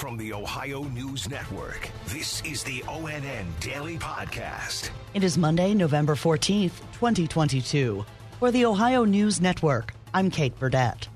From the Ohio News Network, this is the ONN Daily Podcast. It is Monday, November 14th, 2022. For the Ohio News Network, I'm Kate Burdett.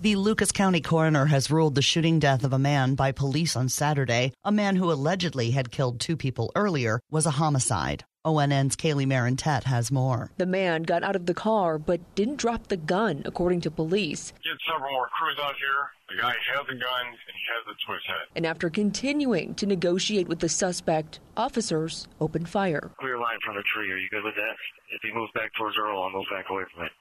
The Lucas County coroner has ruled the shooting death of a man by police on Saturday, a man who allegedly had killed two people earlier, was a homicide. ONN's Kaylee Marintet has more. The man got out of the car but didn't drop the gun, according to police. Get several more crews out here. The guy has a gun and he has it to his head. And after continuing to negotiate with the suspect, officers opened fire. Clear line from the tree. Are you good with that? If he moves back towards Earl, I'll move back away from it.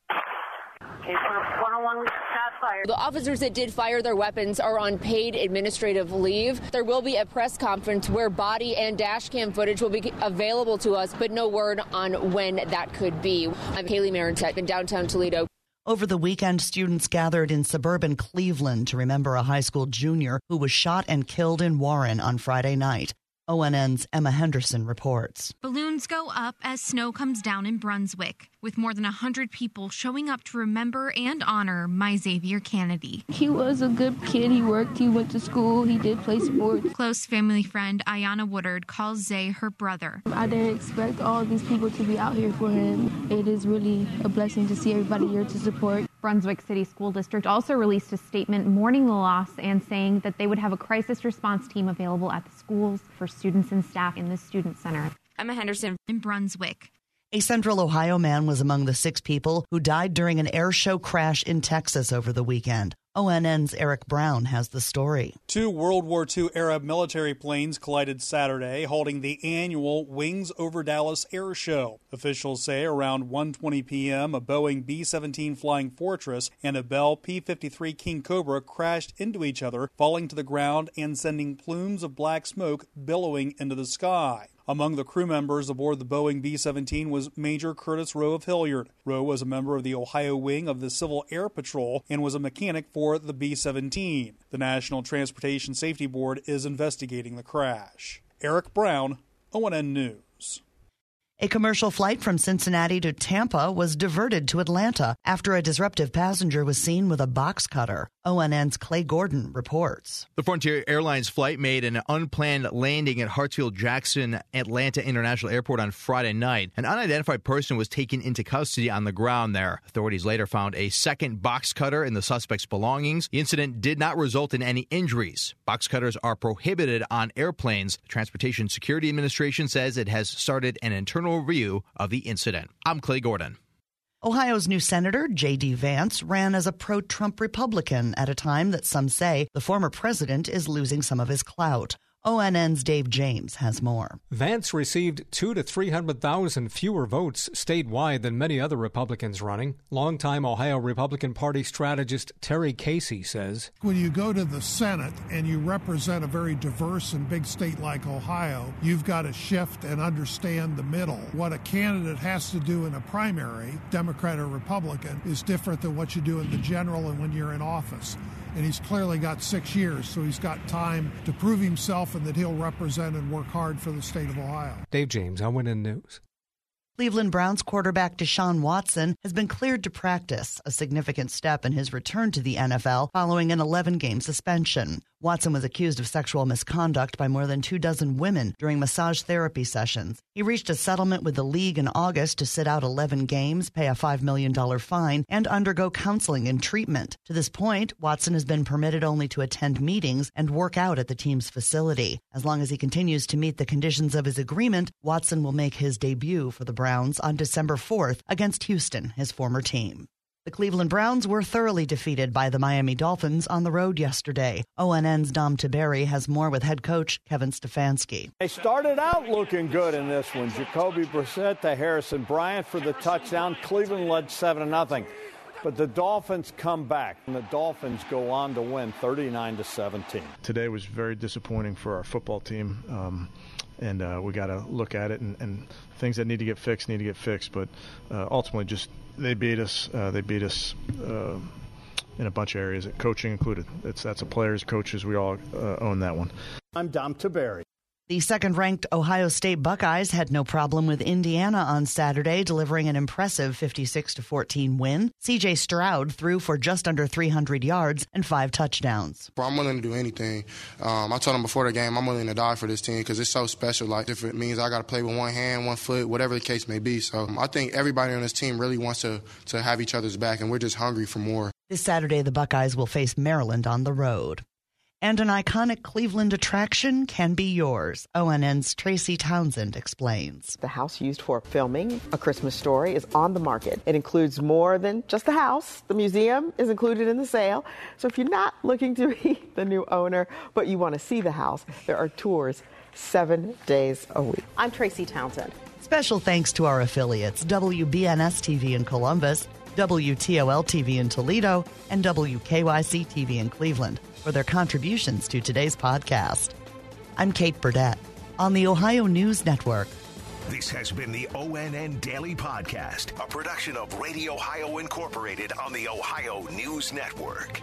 Okay, 101 shot fired. The officers that did fire their weapons are on paid administrative leave. There will be a press conference where body and dash cam footage will be available to us, but no word on when that could be. I'm Kaylee Marintet in downtown Toledo. Over the weekend, students gathered in suburban Cleveland to remember a high school junior who was shot and killed in Warren on Friday night. ONN's Emma Henderson reports. Balloons go up as snow comes down in Brunswick, with more than 100 people showing up to remember and honor my Xavier Kennedy. He was a good kid. He worked, he went to school, he did play sports. Close family friend Ayana Woodard calls Zay her brother. I didn't expect all these people to be out here for him. It is really a blessing to see everybody here to support. Brunswick City School District also released a statement mourning the loss and saying that they would have a crisis response team available at the schools for students and staff in the Student Center. Emma Henderson in Brunswick. A Central Ohio man was among the six people who died during an air show crash in Texas over the weekend. ONN's Eric Brown has the story. Two World War II era military planes collided Saturday, holding the annual Wings over Dallas Air Show. Officials say around 1:20 p.m., a Boeing B-17 Flying Fortress and a Bell P-53 King Cobra crashed into each other, falling to the ground and sending plumes of black smoke billowing into the sky. Among the crew members aboard the Boeing B 17 was Major Curtis Rowe of Hilliard. Rowe was a member of the Ohio wing of the Civil Air Patrol and was a mechanic for the B 17. The National Transportation Safety Board is investigating the crash. Eric Brown, ONN News. A commercial flight from Cincinnati to Tampa was diverted to Atlanta after a disruptive passenger was seen with a box cutter. ONN's Clay Gordon reports. The Frontier Airlines flight made an unplanned landing at Hartsfield Jackson Atlanta International Airport on Friday night. An unidentified person was taken into custody on the ground there. Authorities later found a second box cutter in the suspect's belongings. The incident did not result in any injuries. Box cutters are prohibited on airplanes. The Transportation Security Administration says it has started an internal review of the incident. I'm Clay Gordon. Ohio's new Senator, J.D. Vance, ran as a pro Trump Republican at a time that some say the former president is losing some of his clout. ONN's Dave James has more. Vance received two to 300,000 fewer votes statewide than many other Republicans running. Longtime Ohio Republican Party strategist Terry Casey says When you go to the Senate and you represent a very diverse and big state like Ohio, you've got to shift and understand the middle. What a candidate has to do in a primary, Democrat or Republican, is different than what you do in the general and when you're in office and he's clearly got six years, so he's got time to prove himself and that he'll represent and work hard for the state of Ohio. Dave James, ONN News. Cleveland Browns quarterback Deshaun Watson has been cleared to practice, a significant step in his return to the NFL following an 11 game suspension. Watson was accused of sexual misconduct by more than two dozen women during massage therapy sessions. He reached a settlement with the league in August to sit out 11 games, pay a $5 million fine, and undergo counseling and treatment. To this point, Watson has been permitted only to attend meetings and work out at the team's facility. As long as he continues to meet the conditions of his agreement, Watson will make his debut for the Browns on December 4th against Houston, his former team. The Cleveland Browns were thoroughly defeated by the Miami Dolphins on the road yesterday. ONN's Dom Tiberi has more with head coach Kevin Stefanski. They started out looking good in this one. Jacoby Brissett to Harrison Bryant for the touchdown. Cleveland led 7 0. But the Dolphins come back, and the Dolphins go on to win 39 to 17. Today was very disappointing for our football team. Um, and uh, we got to look at it and, and, things that need to get fixed need to get fixed. But uh, ultimately, just they beat us. Uh, they beat us uh, in a bunch of areas, coaching included. It's that's a players, coaches. We all uh, own that one. I'm Dom Tiberi. The second ranked Ohio State Buckeyes had no problem with Indiana on Saturday, delivering an impressive 56 14 win. CJ Stroud threw for just under 300 yards and five touchdowns. I'm willing to do anything. Um, I told them before the game, I'm willing to die for this team because it's so special. Like, if it means I got to play with one hand, one foot, whatever the case may be. So I think everybody on this team really wants to, to have each other's back, and we're just hungry for more. This Saturday, the Buckeyes will face Maryland on the road and an iconic Cleveland attraction can be yours. ONN's Tracy Townsend explains. The house used for filming A Christmas Story is on the market. It includes more than just the house. The museum is included in the sale. So if you're not looking to be the new owner, but you want to see the house, there are tours seven days a week. I'm Tracy Townsend. Special thanks to our affiliates WBNS TV in Columbus, WTOL TV in Toledo, and WKYC TV in Cleveland for their contributions to today's podcast. I'm Kate Burdett on the Ohio News Network. This has been the ONN Daily Podcast, a production of Radio Ohio Incorporated on the Ohio News Network.